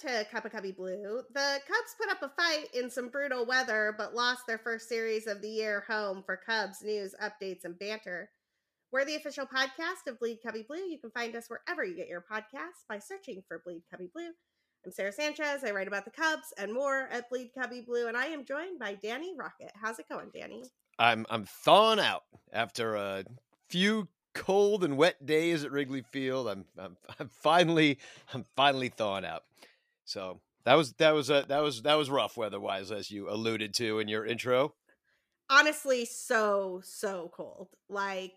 to of Cubby Blue. The Cubs put up a fight in some brutal weather, but lost their first series of the year home for Cubs news, updates, and banter. We're the official podcast of Bleed Cubby Blue. You can find us wherever you get your podcasts by searching for Bleed Cubby Blue. I'm Sarah Sanchez. I write about the Cubs and more at Bleed Cubby Blue, and I am joined by Danny Rockett. How's it going, Danny? I'm I'm thawing out after a few cold and wet days at Wrigley Field. I'm I'm, I'm finally I'm finally thawing out. So that was that was a that was that was rough weather wise, as you alluded to in your intro. Honestly, so so cold. Like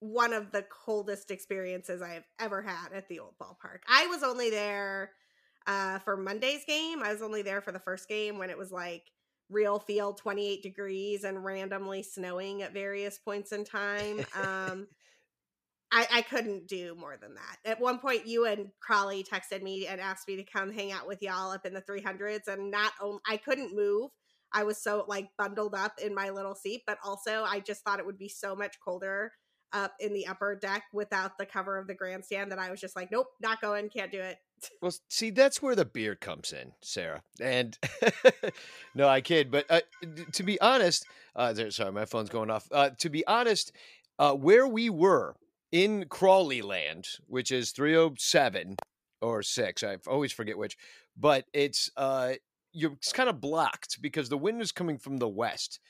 one of the coldest experiences I have ever had at the old ballpark. I was only there uh, for Monday's game. I was only there for the first game when it was like real field 28 degrees and randomly snowing at various points in time. Um, I, I couldn't do more than that. At one point, you and Crawley texted me and asked me to come hang out with y'all up in the 300s, and not only I couldn't move. I was so like bundled up in my little seat, but also I just thought it would be so much colder up in the upper deck without the cover of the grandstand that I was just like, nope, not going, can't do it. Well, see, that's where the beer comes in, Sarah. And no, I kid. But uh, to be honest, uh, there, sorry, my phone's going off. Uh, to be honest, uh, where we were in Crawley Land, which is 307 or 6, I always forget which, but it's uh you're it's kind of blocked because the wind is coming from the west.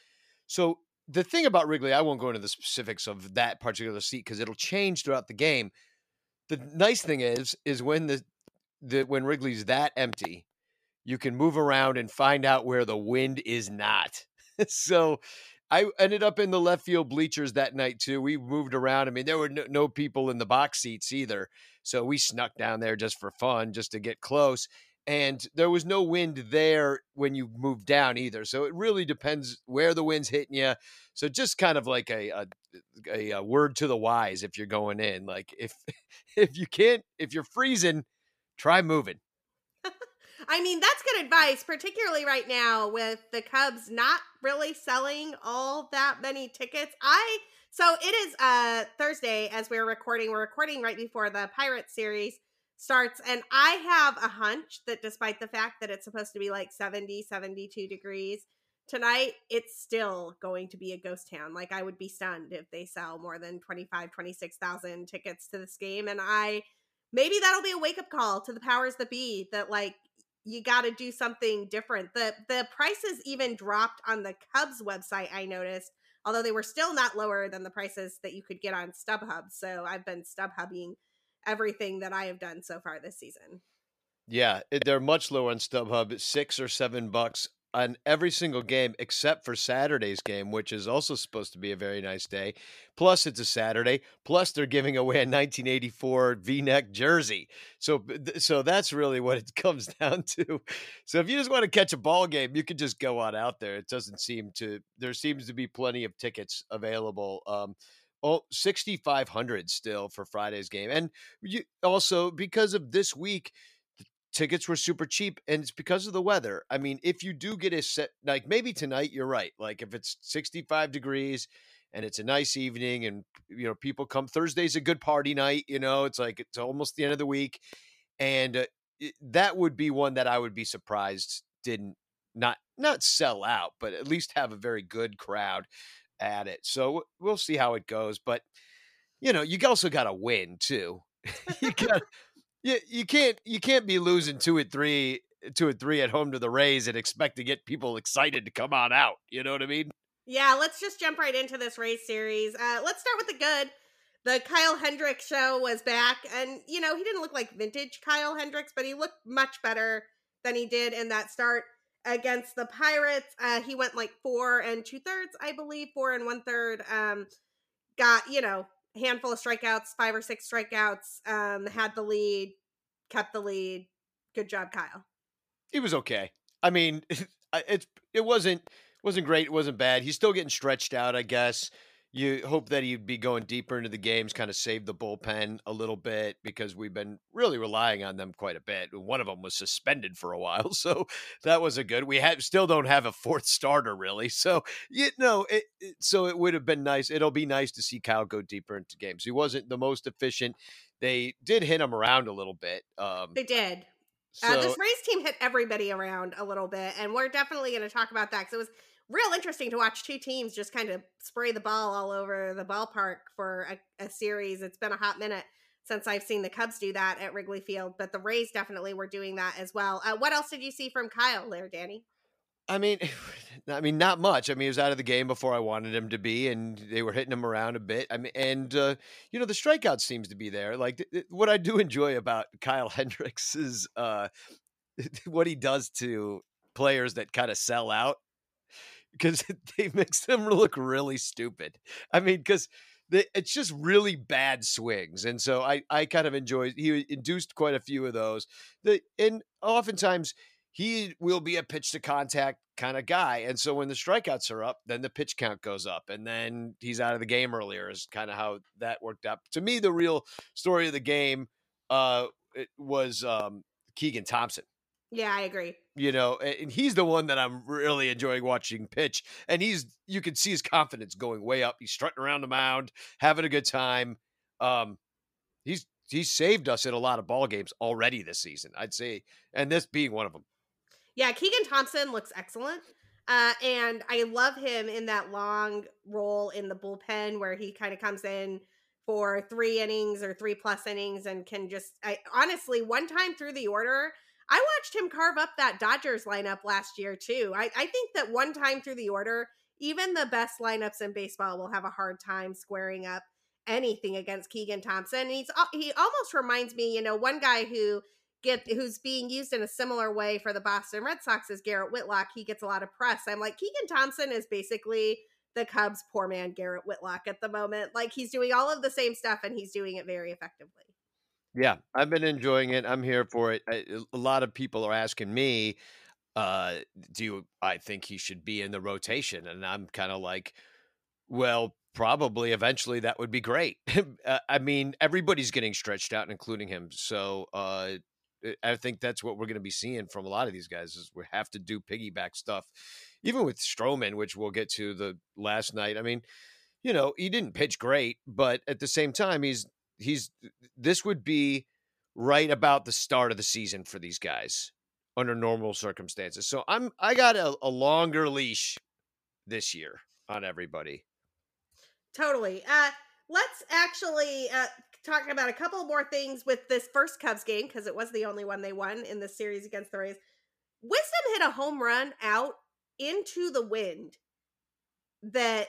So the thing about Wrigley, I won't go into the specifics of that particular seat because it'll change throughout the game. The nice thing is, is when the the when Wrigley's that empty, you can move around and find out where the wind is not. so I ended up in the left field bleachers that night too. We moved around. I mean, there were no, no, people in the box seats either. So we snuck down there just for fun, just to get close. And there was no wind there when you moved down either. So it really depends where the wind's hitting you. So just kind of like a, a, a, a word to the wise if you're going in. Like if if you can't if you're freezing, try moving. I mean, that's good advice, particularly right now with the Cubs not really selling all that many tickets. I so it is uh Thursday as we're recording. We're recording right before the Pirates series starts and I have a hunch that despite the fact that it's supposed to be like 70, 72 degrees tonight, it's still going to be a ghost town. Like I would be stunned if they sell more than 25, 26,000 tickets to this game and I maybe that'll be a wake up call to the powers that be that like you got to do something different. The the prices even dropped on the Cubs website I noticed, although they were still not lower than the prices that you could get on StubHub. So I've been StubHubbing everything that I have done so far this season. Yeah, eh, they're much lower on StubHub, 6 or 7 bucks on every single game except for Saturday's game, which is also supposed to be a very nice day. Plus, it's a Saturday. Plus, they're giving away a 1984 V-neck jersey. So, so that's really what it comes down to. So, if you just want to catch a ball game, you could just go on out there. It doesn't seem to. There seems to be plenty of tickets available. Um, oh, 6,500 still for Friday's game, and you also because of this week tickets were super cheap and it's because of the weather. I mean, if you do get a set like maybe tonight you're right. Like if it's 65 degrees and it's a nice evening and you know people come Thursday's a good party night, you know, it's like it's almost the end of the week and uh, it, that would be one that I would be surprised didn't not not sell out, but at least have a very good crowd at it. So we'll see how it goes, but you know, you also got to win too. you got you, you can't you can't be losing two at three two at three at home to the Rays and expect to get people excited to come on out. You know what I mean? Yeah, let's just jump right into this Rays series. Uh, let's start with the good. The Kyle Hendricks show was back, and you know he didn't look like vintage Kyle Hendricks, but he looked much better than he did in that start against the Pirates. Uh, he went like four and two thirds, I believe, four and one third. Um, got you know handful of strikeouts, five or six strikeouts, um, had the lead, kept the lead. Good job, Kyle. He was okay. I mean, it it wasn't wasn't great. It wasn't bad. He's still getting stretched out, I guess you hope that he'd be going deeper into the games, kind of save the bullpen a little bit because we've been really relying on them quite a bit. One of them was suspended for a while, so that was a good. We have still don't have a fourth starter really, so you know, it, it, so it would have been nice. It'll be nice to see Kyle go deeper into games. He wasn't the most efficient. They did hit him around a little bit. Um, they did. So, uh, this Rays team hit everybody around a little bit, and we're definitely going to talk about that because it was real interesting to watch two teams just kind of spray the ball all over the ballpark for a, a, series. It's been a hot minute since I've seen the Cubs do that at Wrigley Field, but the Rays definitely were doing that as well. Uh, what else did you see from Kyle there, Danny? I mean, I mean, not much. I mean, he was out of the game before I wanted him to be, and they were hitting him around a bit. I mean, and uh, you know, the strikeout seems to be there. Like th- th- what I do enjoy about Kyle Hendricks is uh, what he does to players that kind of sell out because they makes them look really stupid. I mean, because it's just really bad swings, and so I I kind of enjoy. He induced quite a few of those. The and oftentimes he will be a pitch to contact kind of guy, and so when the strikeouts are up, then the pitch count goes up, and then he's out of the game earlier. Is kind of how that worked out. To me, the real story of the game uh was um Keegan Thompson yeah, I agree. You know, and he's the one that I'm really enjoying watching pitch. And he's you can see his confidence going way up. He's strutting around the mound, having a good time. Um, he's he's saved us in a lot of ball games already this season, I'd say, and this being one of them. Yeah, Keegan Thompson looks excellent. Uh, and I love him in that long role in the bullpen where he kind of comes in for three innings or three plus innings and can just I honestly one time through the order I watched him carve up that Dodgers lineup last year too. I, I think that one time through the order, even the best lineups in baseball will have a hard time squaring up anything against Keegan Thompson. And he's he almost reminds me, you know, one guy who get who's being used in a similar way for the Boston Red Sox is Garrett Whitlock. He gets a lot of press. I'm like Keegan Thompson is basically the Cubs poor man Garrett Whitlock at the moment. Like he's doing all of the same stuff and he's doing it very effectively. Yeah, I've been enjoying it. I'm here for it. I, a lot of people are asking me, uh, do you, I think he should be in the rotation? And I'm kind of like, well, probably eventually that would be great. Uh, I mean, everybody's getting stretched out, including him. So uh, I think that's what we're going to be seeing from a lot of these guys is we have to do piggyback stuff. Even with Stroman, which we'll get to the last night. I mean, you know, he didn't pitch great, but at the same time, he's he's this would be right about the start of the season for these guys under normal circumstances. So I'm I got a, a longer leash this year on everybody. Totally. Uh let's actually uh talk about a couple more things with this first Cubs game because it was the only one they won in the series against the Rays. Wisdom hit a home run out into the wind that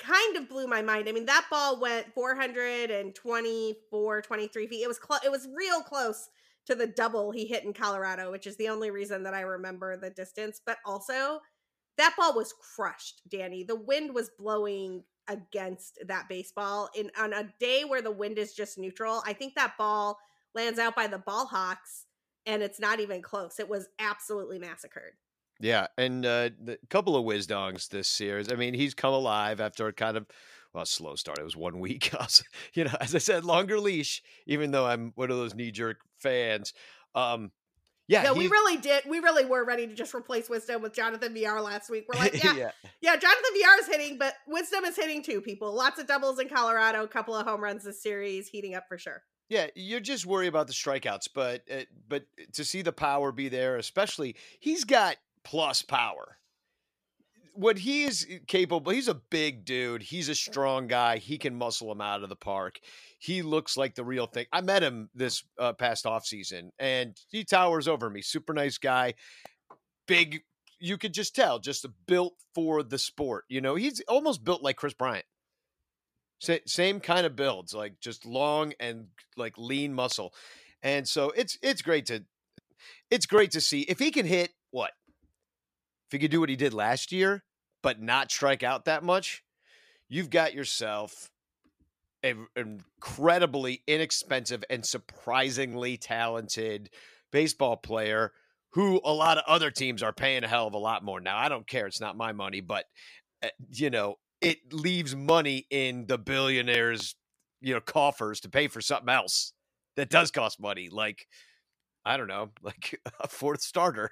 kind of blew my mind. I mean, that ball went 424, 23 feet. It was close. It was real close to the double he hit in Colorado, which is the only reason that I remember the distance. But also, that ball was crushed, Danny. The wind was blowing against that baseball in on a day where the wind is just neutral. I think that ball lands out by the ball hawks and it's not even close. It was absolutely massacred. Yeah, and uh, couple of whiz dongs this series. I mean, he's come alive after a kind of well, slow start. It was one week. you know, as I said, longer leash. Even though I'm one of those knee jerk fans. Um, yeah, yeah, we really did. We really were ready to just replace Wisdom with Jonathan Villar last week. We're like, yeah, yeah, yeah, Jonathan Villar is hitting, but Wisdom is hitting too. People, lots of doubles in Colorado, a couple of home runs this series, heating up for sure. Yeah, you're just worried about the strikeouts, but uh, but to see the power be there, especially he's got plus power. What he is capable, he's a big dude. He's a strong guy. He can muscle him out of the park. He looks like the real thing. I met him this uh, past off season, and he towers over me. Super nice guy, big. You could just tell, just built for the sport. You know, he's almost built like Kris Bryant. same kind of builds, like just long and like lean muscle. And so it's it's great to it's great to see if he can hit what if he could do what he did last year, but not strike out that much, you've got yourself an incredibly inexpensive and surprisingly talented baseball player who a lot of other teams are paying a hell of a lot more. Now, I don't care. It's not my money, but, uh, you know, it leaves money in the billionaires, you know, coffers to pay for something else that does cost money. Like, I don't know, like a fourth starter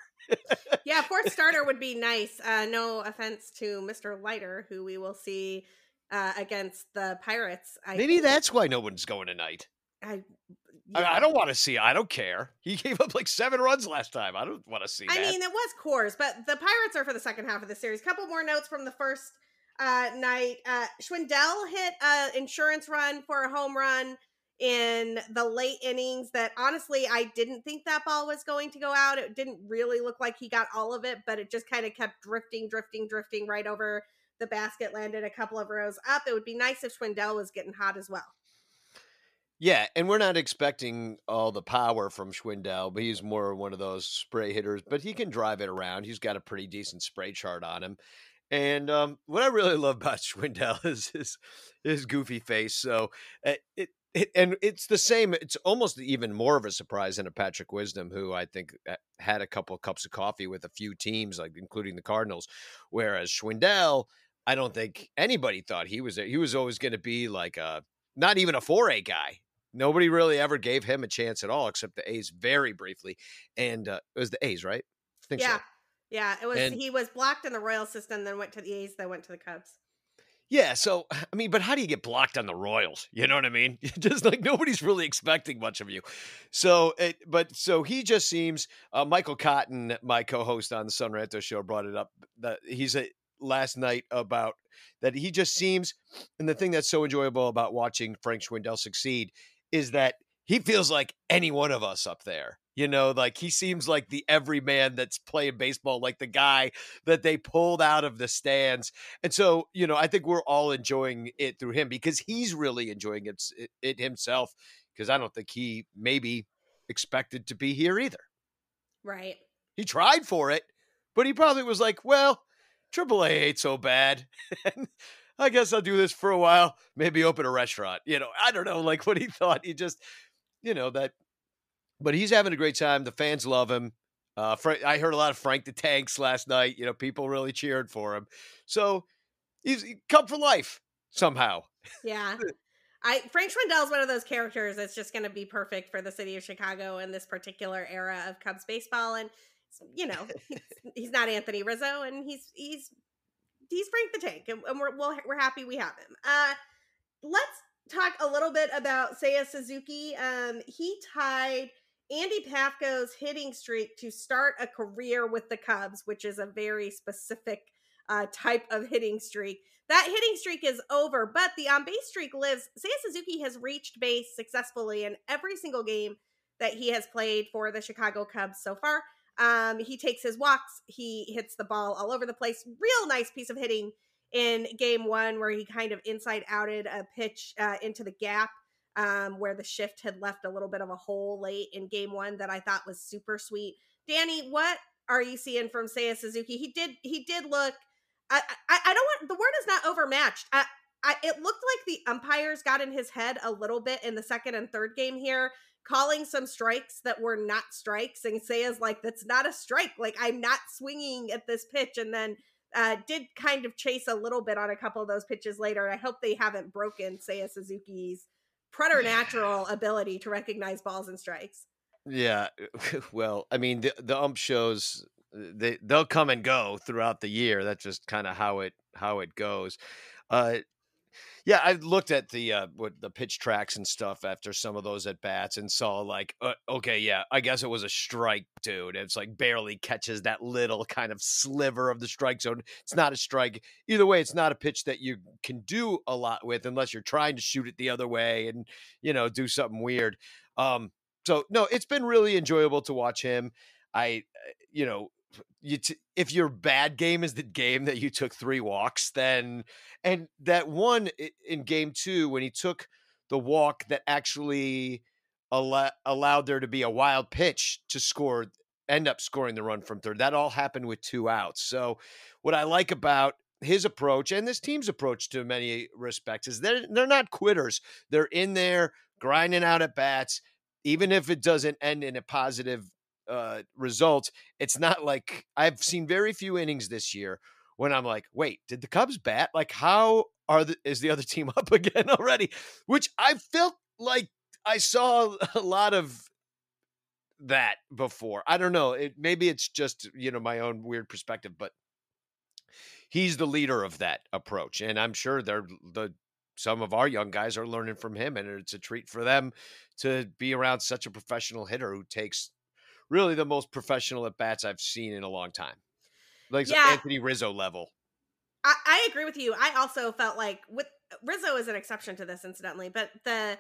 yeah, fourth starter would be nice. Uh, no offense to Mr. Leiter, who we will see uh, against the Pirates. I Maybe think. that's why no one's going tonight. I I, mean, I don't want to see. I don't care. He gave up like seven runs last time. I don't want to see. I that. mean, it was Coors, but the Pirates are for the second half of the series. Couple more notes from the first uh, night. Uh, Schwindel hit an insurance run for a home run in the late innings. That honestly, I didn't think that ball was going to go out. It didn't really look like he got all of it, but it just kind of kept drifting, drifting, drifting right over the basket. Landed a couple of rows up. It would be nice if Schwindel was getting hot as well. Yeah, and we're not expecting all the power from Schwindel, but he's more one of those spray hitters. But he can drive it around. He's got a pretty decent spray chart on him. And um, what I really love about Schwindel is his his goofy face. So uh, it, and it's the same. It's almost even more of a surprise than a Patrick Wisdom, who I think had a couple of cups of coffee with a few teams, like including the Cardinals. Whereas Schwindel, I don't think anybody thought he was. He was always going to be like a not even a four A guy. Nobody really ever gave him a chance at all, except the A's very briefly. And uh, it was the A's, right? Yeah. so. Yeah, it was. And, he was blocked in the Royal system, then went to the A's, then went to the Cubs. Yeah, so I mean, but how do you get blocked on the Royals? You know what I mean? just like nobody's really expecting much of you. So, it, but so he just seems. Uh, Michael Cotton, my co-host on the Son Ranto show, brought it up that he's a last night about that he just seems, and the thing that's so enjoyable about watching Frank Schwindel succeed is that he feels like any one of us up there. You know, like he seems like the everyman that's playing baseball, like the guy that they pulled out of the stands. And so, you know, I think we're all enjoying it through him because he's really enjoying it, it himself. Because I don't think he maybe expected to be here either. Right. He tried for it, but he probably was like, well, AAA ain't so bad. I guess I'll do this for a while, maybe open a restaurant. You know, I don't know, like what he thought. He just, you know, that, but he's having a great time. The fans love him. Uh, Frank, I heard a lot of Frank the Tanks last night. You know, people really cheered for him. So he's he come for life somehow. Yeah. I Frank Schwindel is one of those characters that's just going to be perfect for the city of Chicago in this particular era of Cubs baseball. And you know, he's, he's not Anthony Rizzo, and he's he's he's Frank the Tank, and, and we're we are we are happy we have him. Uh, let's talk a little bit about Seiya Suzuki. Um, he tied Andy Pafko's hitting streak to start a career with the Cubs, which is a very specific uh, type of hitting streak. That hitting streak is over, but the on base streak lives. Seiya Suzuki has reached base successfully in every single game that he has played for the Chicago Cubs so far. Um, he takes his walks. He hits the ball all over the place. Real nice piece of hitting in game one where he kind of inside outed a pitch uh, into the gap um, where the shift had left a little bit of a hole late in game one that I thought was super sweet. Danny, what are you seeing from Seiya Suzuki? He did he did look. I, I, I don't want the word is not overmatched. I, I, it looked like the umpires got in his head a little bit in the second and third game here calling some strikes that were not strikes and Seiya's like, that's not a strike. Like, I'm not swinging at this pitch. And then uh, did kind of chase a little bit on a couple of those pitches later. I hope they haven't broken Seiya Suzuki's preternatural ability to recognize balls and strikes. Yeah. Well, I mean, the, the ump shows they they'll come and go throughout the year. That's just kind of how it how it goes. Uh, yeah, I looked at the uh, what the pitch tracks and stuff after some of those at bats and saw like, uh, okay, yeah, I guess it was a strike, dude. It's like barely catches that little kind of sliver of the strike zone. It's not a strike. Either way, it's not a pitch that you can do a lot with unless you're trying to shoot it the other way and you know do something weird. Um, so no, it's been really enjoyable to watch him. I, uh, you know, you t- if your bad game is the game that you took three walks, then and that one in game two when he took the walk that actually al- allowed there to be a wild pitch to score, end up scoring the run from third. That all happened with two outs. So what I like about his approach and this team's approach to many respects is they're they're not quitters. They're in there grinding out at bats, even if it doesn't end in a positive uh, result, it's not like I've seen very few innings this year when I'm like, wait, did the Cubs bat? Like, how are the is the other team up again already? Which I felt like I saw a lot of that before. I don't know. It, maybe it's just you know my own weird perspective, but he's the leader of that approach, and I'm sure they're the some of our young guys are learning from him, and it's a treat for them to be around such a professional hitter who takes really the most professional at bats I've seen in a long time, like Yeah. Anthony Rizzo level. I, I agree with you. I also felt like with Rizzo is an exception to this, incidentally, but the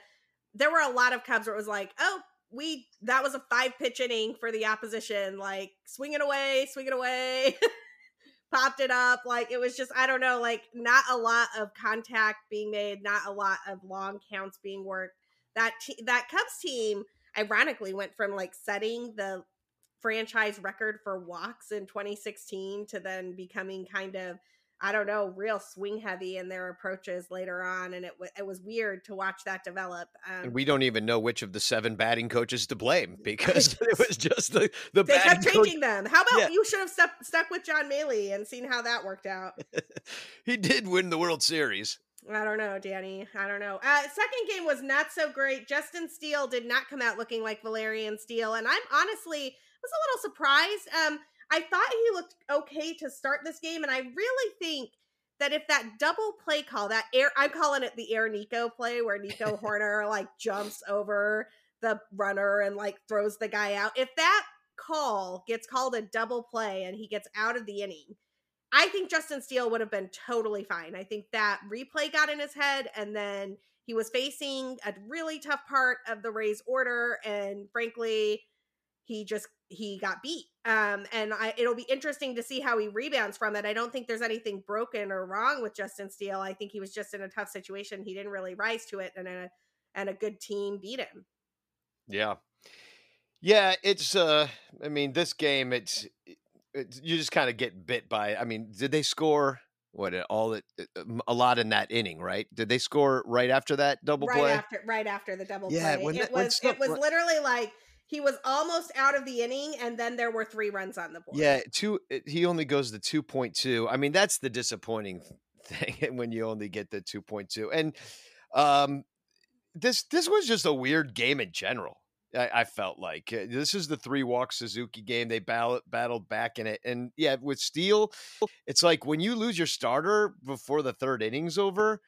there were a lot of Cubs where it was like, oh, we that was a five pitch inning for the opposition, like swing it away, swing it away, popped it up. Like it was just, I don't know, like not a lot of contact being made, not a lot of long counts being worked. That te- that Cubs team, ironically, went from like setting the franchise record for walks in 2016 to then becoming kind of I don't know, real swing heavy in their approaches later on, and it w- it was weird to watch that develop. Um, And we don't even know which of the seven batting coaches to blame because it was just the the they kept coach. changing them. How about Yeah. you should have stuck stuck with John Mallee and seen how that worked out? he did win the World Series. I don't know, Danny. I don't know. Uh, second game was not so great. Justin Steele did not come out looking like Valyrian Steele, and I'm honestly was a little surprised. Um, I thought he looked okay to start this game, and I really think that if that double play call, that air, I'm calling it the air Nico play, where Nico Hoerner like jumps over the runner and like throws the guy out. If that call gets called a double play and he gets out of the inning, I think Justin Steele would have been totally fine. I think that replay got in his head, and then he was facing a really tough part of the Rays order, and frankly, he just he got beat. Um, and I, it'll be interesting to see how he rebounds from it. I don't think there's anything broken or wrong with Justin Steele. I think he was just in a tough situation. He didn't really rise to it, and a and a good team beat him. Yeah. Yeah, it's uh I mean this game it's, it's you just kind of get bit by I mean did they score what uh, all it a lot in that inning, right? Did they score right after that double right play? after right after the double Yeah, play. when it that- when was stuff it was ru- literally like he was almost out of the inning, and then there were three runs on the board. Yeah, two it- he only goes to 2.2. I mean that's the disappointing thing when you only get the 2.2. And um this this was just a weird game in general. I, I felt like Uh, this is the three walk Suzuki game. They battle, battled back in it, and yeah, with Steele, it's like when you lose your starter before the third inning's over.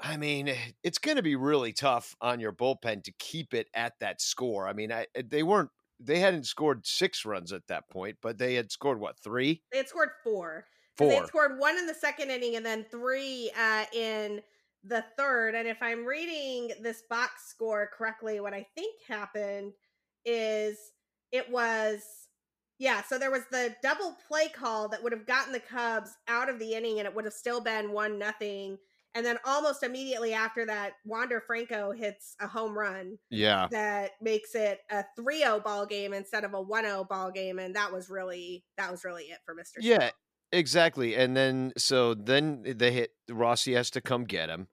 I mean, it's going to be really tough on your bullpen to keep it at that score. I mean, I, eh, they weren't they hadn't scored six runs at that point, but they had scored what three, They had scored four. They four. had scored one in the second inning and then three uh, in the third. And if I'm reading this box score correctly, what I think happened is it was yeah. So there was the double play call that would have gotten the Cubs out of the inning, and it would have still been one nothing. And then almost immediately after that, Wander Franco hits a home run Yeah, that makes it a 3-0 ball game instead of a 1-0 ball game and that was really that was really it for Mr. Yeah. Exactly. And then so then they hit Rossi has to come get him.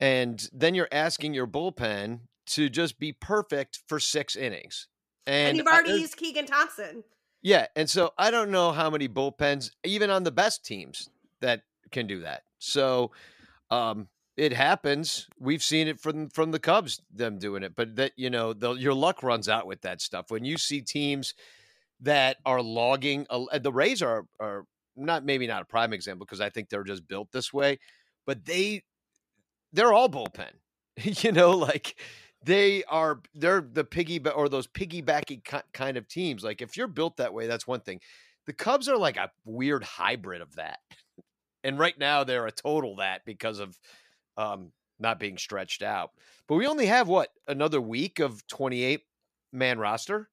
And then you're asking your bullpen to just be perfect for six innings. And, and you've I- already there's- used Keegan Thompson. yeah, and so I don't know how many bullpens, even on the best teams, that can do that. So um it happens. We've seen it from from the Cubs, them doing it, but that you know, the, your luck runs out with that stuff. When you see teams that are logging, and the Rays are are not maybe not a prime example because I think they're just built this way, but they they're all bullpen. you know, like they are they're the piggy or those piggybacking ki- kind of teams. Like if you're built that way, that's one thing. The Cubs are like a weird hybrid of that. And right now they're a total that because of um not being stretched out. But we only have what another week of 28 man roster.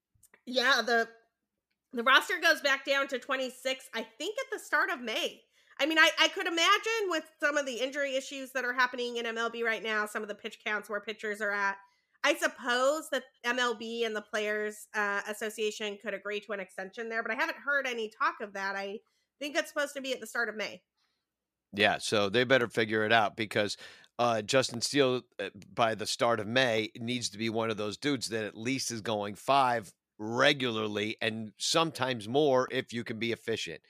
Yeah, the the roster goes back down to 26 I think at the start of May. I mean, I, I could imagine with some of the injury issues that are happening in MLB right now, some of the pitch counts where pitchers are at. I suppose that MLB and the Players uh, Association could agree to an extension there, but I haven't heard any talk of that. I think it's supposed to be at the start of May. Yeah, so they better figure it out because uh, Justin Steele, uh, by the start of May, needs to be one of those dudes that at least is going five regularly and sometimes more if you can be efficient.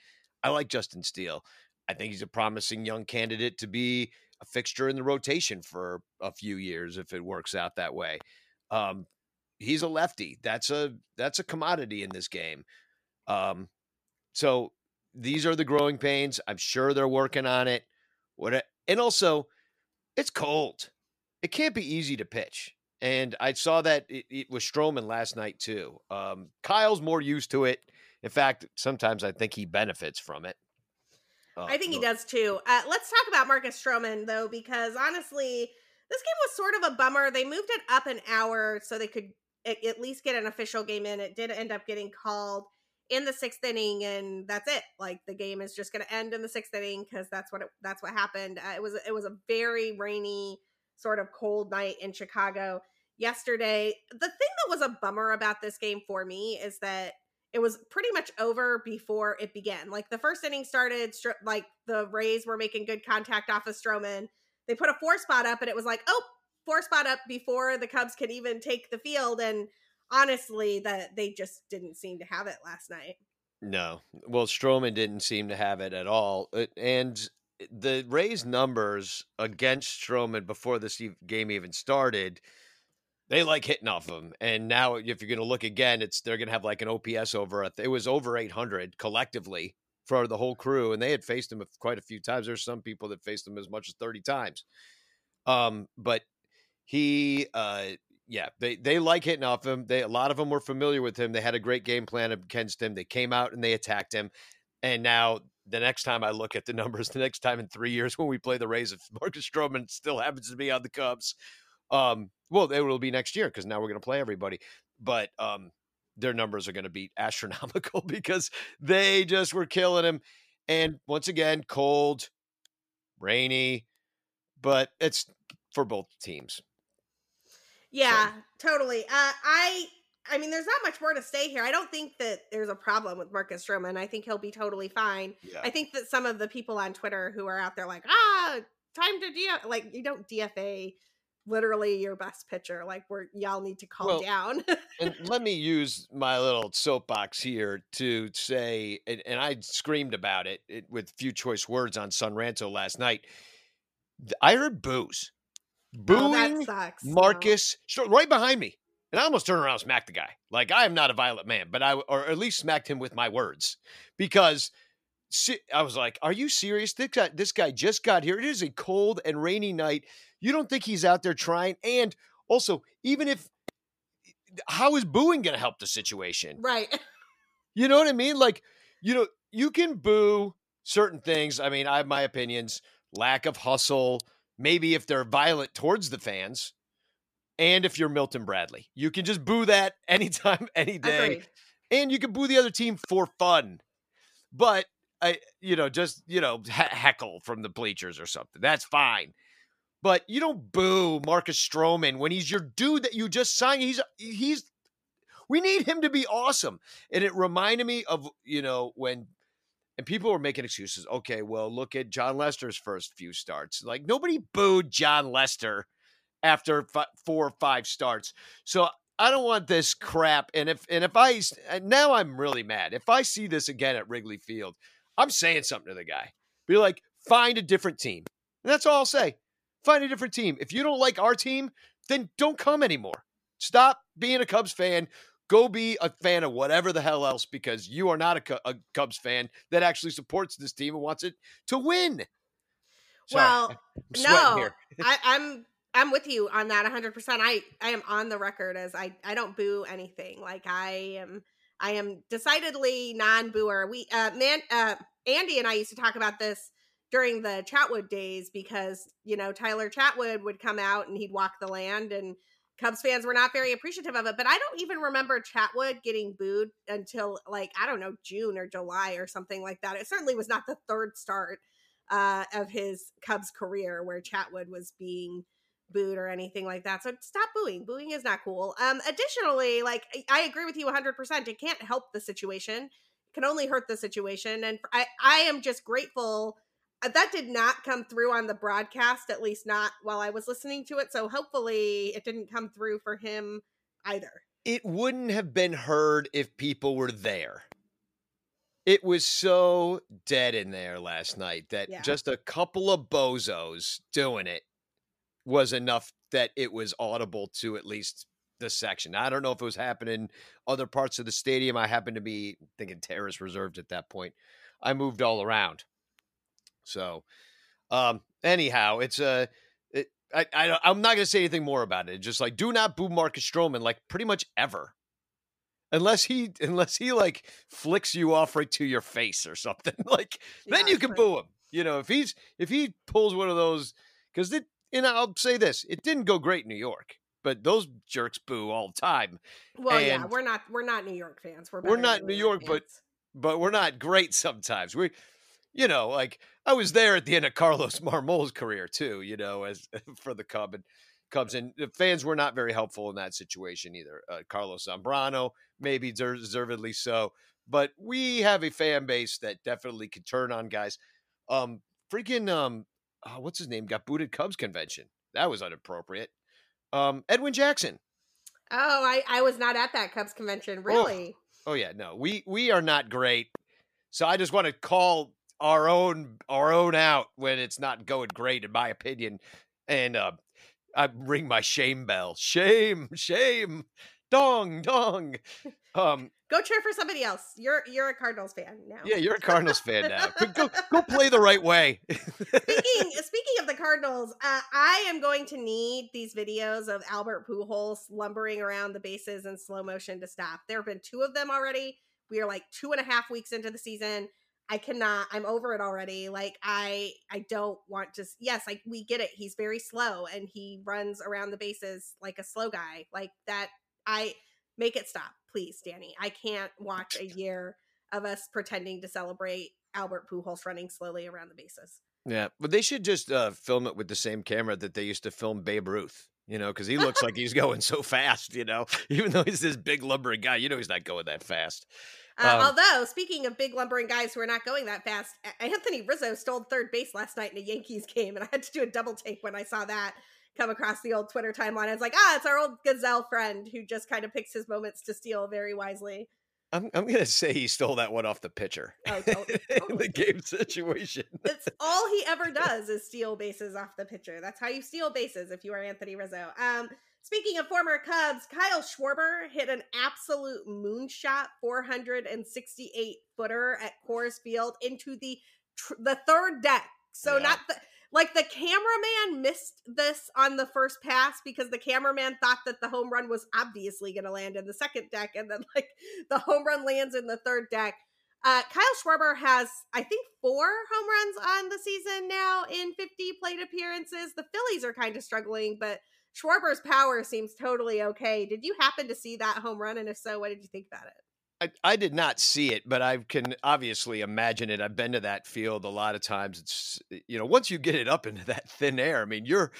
I like Justin Steele. I think he's a promising young candidate to be a fixture in the rotation for a few years if it works out that way. Um, he's a lefty. That's a that's a commodity in this game. Um, so these are the growing pains. I'm sure they're working on it. What and also it's cold. It can't be easy to pitch. And I saw that it, it was Stroman last night too. Um, Kyle's more used to it. In fact, sometimes I think he benefits from it. Uh, I think he does too. Uh, let's talk about Marcus Stroman though, because honestly, this game was sort of a bummer. They moved it up an hour so they could at least get an official game in. It did end up getting called in the sixth inning, and that's it. Like the game is just going to end in the sixth inning because that's what it, that's what happened. Uh, it was it was a very rainy, sort of cold night in Chicago yesterday. The thing that was a bummer about this game for me is that it was pretty much over before it began. Like the first inning started, like the Rays were making good contact off of Stroman. They put a four spot up, and it was like, oh, four spot up before the Cubs could even take the field. And honestly, that they just didn't seem to have it last night. No, well, Stroman didn't seem to have it at all, uh, and the Rays numbers against Stroman before this game even started they like hitting off him. And now, if you're going to look again, it's they're going to have like an OPS over. It was over 800 collectively for the whole crew, and they had faced him quite a few times. There's some people that faced him as much as 30 times. Um, but he, uh, yeah, they they like hitting off him. They a lot of them were familiar with him. They had a great game plan against him. They came out and they attacked him. And now the next time I look at the numbers, the next time in three years when we play the Rays, if Marcus Stroman still happens to be on the Cubs, um, well, it will be next year because now we're going to play everybody. But um, their numbers are going to be astronomical because they just were killing him. And once again, cold, rainy, but it's for both teams. Yeah, so. totally. Uh, I I mean, there's not much more to say here. I don't think that there's a problem with Marcus Stroman. I think he'll be totally fine. Yeah. I think that some of the people on Twitter who are out there like, ah, time to DFA, like you don't DFA literally your best pitcher. Like we're y'all need to calm well, down. and let me use my little soapbox here to say, and, and I screamed about it, it, with few choice words on Son Ranto last night. I heard boos, booing oh, Marcus no. right behind me. And I almost turned around and smacked the guy. Like I am not a violent man, but I or at least smacked him with my words because I was like, "Are you serious? This guy, this guy just got here. It is a cold and rainy night. You don't think he's out there trying? And also, even if how is booing going to help the situation? Right. You know what I mean? Like, you know, you can boo certain things. I mean, I have my opinions. Lack of hustle. Maybe if they're violent towards the fans, and if you're Milton Bradley, you can just boo that anytime, any day, Agreed. and you can boo the other team for fun. But I, you know, just you know, heckle from the bleachers or something. That's fine but you don't boo Marcus Stroman when he's your dude that you just signed. He's he's we need him to be awesome. And it reminded me of, you know, when and people were making excuses. Okay, well, look at Jon Lester's first few starts. Like nobody booed Jon Lester after f- four or five starts. So I don't want this crap. And if and if I uh, now I'm really mad. If I see this again at Wrigley Field, I'm saying something to the guy. Be like, find a different team. And that's all I'll say. Find a different team. If you don't like our team, then don't come anymore. Stop being a Cubs fan. Go be a fan of whatever the hell else because you are not a, a Cubs fan that actually supports this team and wants it to win. Sorry, well, no, I, I'm I'm with you on that 100%. I I am on the record as I I don't boo anything. Like I am I am decidedly non-booer. We uh man uh Andy and I used to talk about this during the Chatwood days because, you know, Tyler Chatwood would come out and he'd walk the land and Cubs fans were not very appreciative of it. But I don't even remember Chatwood getting booed until like, I don't know, June or July or something like that. It certainly was not the third start uh, of his Cubs career where Chatwood was being booed or anything like that. So stop booing. Booing is not cool. Um, additionally, like I agree with you 100%. It can't help the situation. It can only hurt the situation. And I, I am just grateful uh, that did not come through on the broadcast, at least not while I was listening to it. So hopefully it didn't come through for him either. It wouldn't have been heard if people were there. It was so dead in there last night that yeah. just a couple of bozos doing it was enough that it was audible to at least the section. I don't know if it was happening other parts of the stadium. I happened to be thinking terrace reserved at that point. I moved all around. So, um, anyhow, it's a it, I, I I'm not gonna say anything more about it. Just like do not boo Marcus Stroman like pretty much ever. Unless he unless he like flicks you off right to your face or something. Like then you can true. boo him. You know, if he's if he pulls one of those because it and I'll say this, it didn't go great in New York, but those jerks boo all the time. Well, yeah, we're not we're not New York fans. We're We're not than New York, but- but we're not great sometimes. We, you know, like I was there at the end of Carlos Marmol's career too. You know, as for the Cub and Cubs, and the fans were not very helpful in that situation either. Uh, Carlos Zambrano, maybe deservedly so, but we have a fan base that definitely could turn on guys. Um, freaking um, oh, what's his name? Got booted Cubs convention. That was inappropriate. Um, Edwin Jackson. Oh, I I was not at that Cubs convention. Really? Oh yeah, no, we we are not great. So I just want to call our own our own out when it's not going great, in my opinion. And uh, I ring my shame bell. Shame, shame, dong, dong. Um, Go cheer for somebody else. You're you're a Cardinals fan now. yeah, you're a Cardinals fan now. Go go, go play the right way. speaking speaking of the Cardinals, uh, I am going to need these videos of Albert Pujols lumbering around the bases in slow motion to stop. There have been two of them already. We are like two and a half weeks into the season. I cannot. I'm over it already. Like I, I don't want to. Yes, like we get it. He's very slow and he runs around the bases like a slow guy. Like that. I make it stop, please, Danny. I can't watch a year of us pretending to celebrate Albert Pujols running slowly around the bases. yeah, but they should just uh, film it with the same camera that they used to film Babe Ruth. You know, because he looks like he's going so fast. You know, even though he's this big lumbering guy, you know he's not going that fast. Uh, Um, although, speaking of big lumbering guys who are not going that fast, Anthony Rizzo stole third base last night in a Yankees game, and I had to do a double take when I saw that come across the old Twitter timeline. It's like, ah, it's our old Gazelle friend who just kind of picks his moments to steal very wisely. I'm I'm gonna say he stole that one off the pitcher Oh, totally. the game situation. It's all he ever does is steal bases off the pitcher. That's how you steal bases if you are Anthony Rizzo. Um, speaking of former Cubs, Kyle Schwarber hit an absolute moonshot 468 footer at Coors Field into the tr- the third deck. So Yeah. not the like the cameraman missed this on the first pass because the cameraman thought that the home run was obviously going to land in the second deck and then like the home run lands in the third deck. Uh, Kyle Schwarber has, I think, four home runs on the season now in 50 plate appearances. The Phillies are kind of struggling, but Schwarber's power seems totally okay. Did you happen to see that home run? And if so, what did you think about it? I, I did not see it, but I can obviously imagine it. I've been to that field a lot of times. It's you know, once you get it up into that thin air, I mean, you're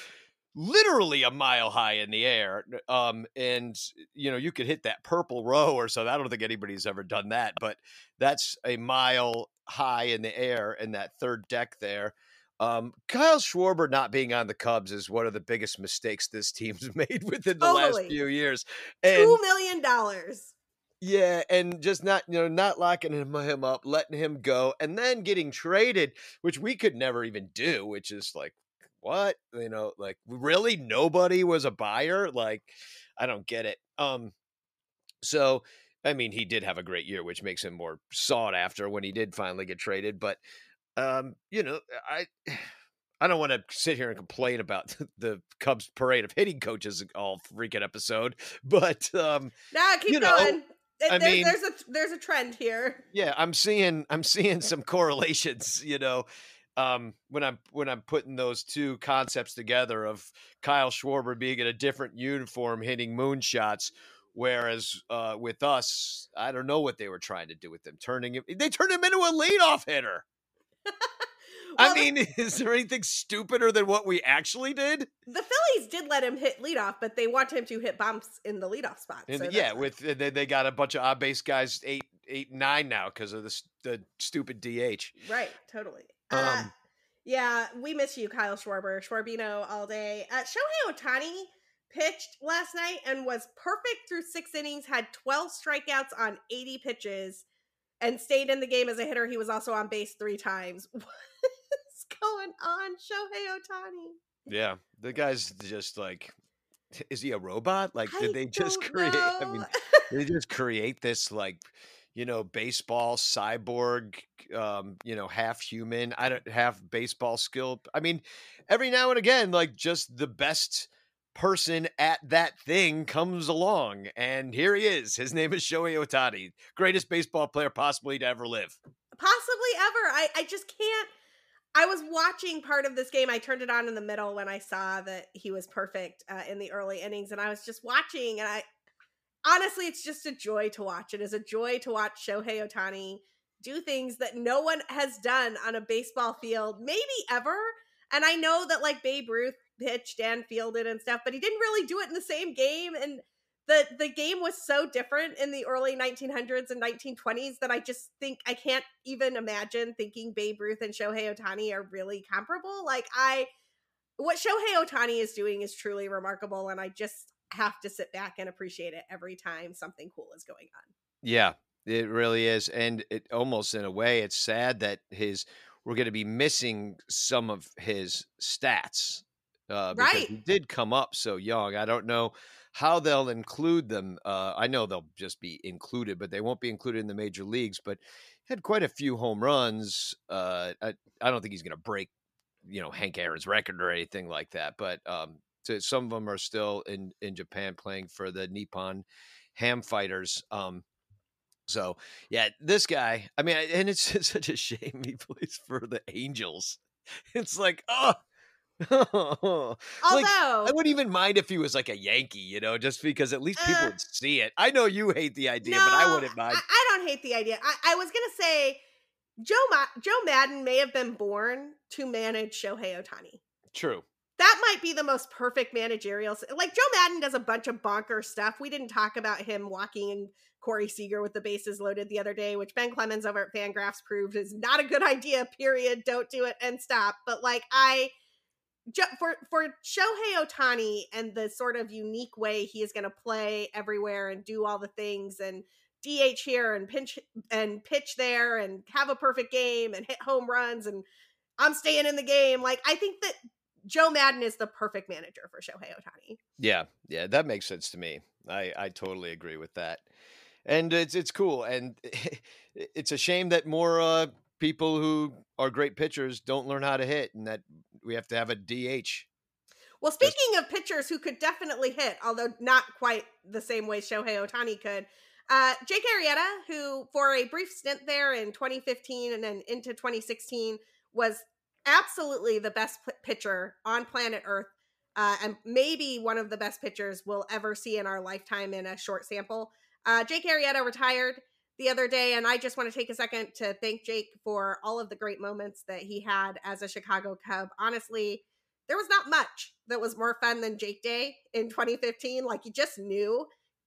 literally a mile high in the air. Um, and you know, you could hit that purple row or so. I don't think anybody's ever done that, but that's a mile high in the air in that third deck there. Um, Kyle Schwarber not being on the Cubs is one of the biggest mistakes this team's made within the last few years. And Two million dollars. Yeah, and just not you know not locking him, him up, letting him go, and then getting traded, which we could never even do. Which is like, what you know, like really nobody was a buyer. Like, I don't get it. Um, so I mean, he did have a great year, which makes him more sought after when he did finally get traded. But um, you know, I. I don't want to sit here and complain about the Cubs parade of hitting coaches all freaking episode, but um, Now keep You know, going. I there's, mean- there's a there's a trend here. yeah i'm seeing i'm seeing some correlations you know um when i'm when i'm putting those two concepts together of kyle schwarber being in a different uniform hitting moonshots whereas uh with us i don't know what they were trying to do with them. turning him they turned him into a leadoff hitter Well, i the- mean is there anything stupider than what we actually did the Phillies did let him hit leadoff, but they want him to hit bumps in the leadoff spot. so yeah with they, they got a bunch of odd base guys eight eight nine now because of this the stupid dh Right, totally. uh, um yeah, we miss you, Kyle Schwarber, Schwarbino all day. Uh, Shohei Ohtani pitched last night and was perfect through six innings, had 12 strikeouts on 80 pitches, and stayed in the game as a hitter. He was also on base three times. Going on, Shohei Ohtani? Yeah, the guy's just like, is he a robot? Like, I did they just create? I mean, they just create this like, you know, baseball cyborg, um, you know, half human. I don't have baseball skill. I mean, every now and again, like just the best person at that thing comes along, and here he is. His name is Shohei Ohtani, greatest baseball player possibly to ever live. Possibly ever. I I just can't. I was watching part of this game. I turned it on in the middle when I saw that he was perfect uh, in the early innings, and I was just watching. And I honestly, it's just a joy to watch. It is a joy to watch Shohei Ohtani do things that no one has done on a baseball field, maybe ever. And I know that like Babe Ruth pitched and fielded and stuff, but he didn't really do it in the same game. And the the game was so different in the early 1900s and 1920s that I just think I can't even imagine thinking Babe Ruth and Shohei Ohtani are really comparable. Like I what Shohei Ohtani is doing is truly remarkable and I just have to sit back and appreciate it every time something cool is going on. Yeah, it really is and it almost in a way it's sad that his we're going to be missing some of his stats uh, because Right. he did come up so young. I don't know how they'll include them. Uh, I know they'll just be included, but they won't be included in the major leagues. But had quite a few home runs. Uh, I, I don't think he's going to break, you know, Hank Aaron's record or anything like that. But um, to, some of them are still in in Japan playing for the Nippon Ham Fighters. Um, so yeah, this guy. I mean, and it's such a shame he plays for the Angels. It's like, oh, like, Although I wouldn't even mind if he was like a Yankee, you know, just because at least people Uh, would see it. I know you hate the idea, but I wouldn't mind. I, I don't hate the idea. I, I was gonna say Joe Ma- Joe Maddon may have been born to manage Shohei Ohtani. True. That might be the most perfect managerial. Like Joe Maddon does a bunch of bonker stuff. We didn't talk about him walking and Corey Seager with the bases loaded the other day, which Ben Clemens over at Fangraphs proved is not a good idea. Period. Don't do it and stop. But like I, for for Shohei Ohtani and the sort of unique way he is going to play everywhere and do all the things and DH here and pinch and pitch there and have a perfect game and hit home runs and I'm staying in the game. Like I think that Joe Maddon is the perfect manager for Shohei Ohtani. Yeah, yeah, that makes sense to me. I I totally agree with that, and it's it's cool, and it's a shame that more uh, people who are great pitchers don't learn how to hit, and that we have to have a DH. Well, speaking of pitchers who could definitely hit, although not quite the same way Shohei Ohtani could, uh, Jake Arrieta, who for a brief stint there in 2015 and then into 2016 was absolutely the best p- pitcher on planet Earth, uh, and maybe one of the best pitchers we'll ever see in our lifetime in a short sample. Uh, Jake Arrieta retired the other day, and I just want to take a second to thank Jake for all of the great moments that he had as a Chicago Cub. Honestly, there was not much that was more fun than Jake Day in 2015. Like you just knew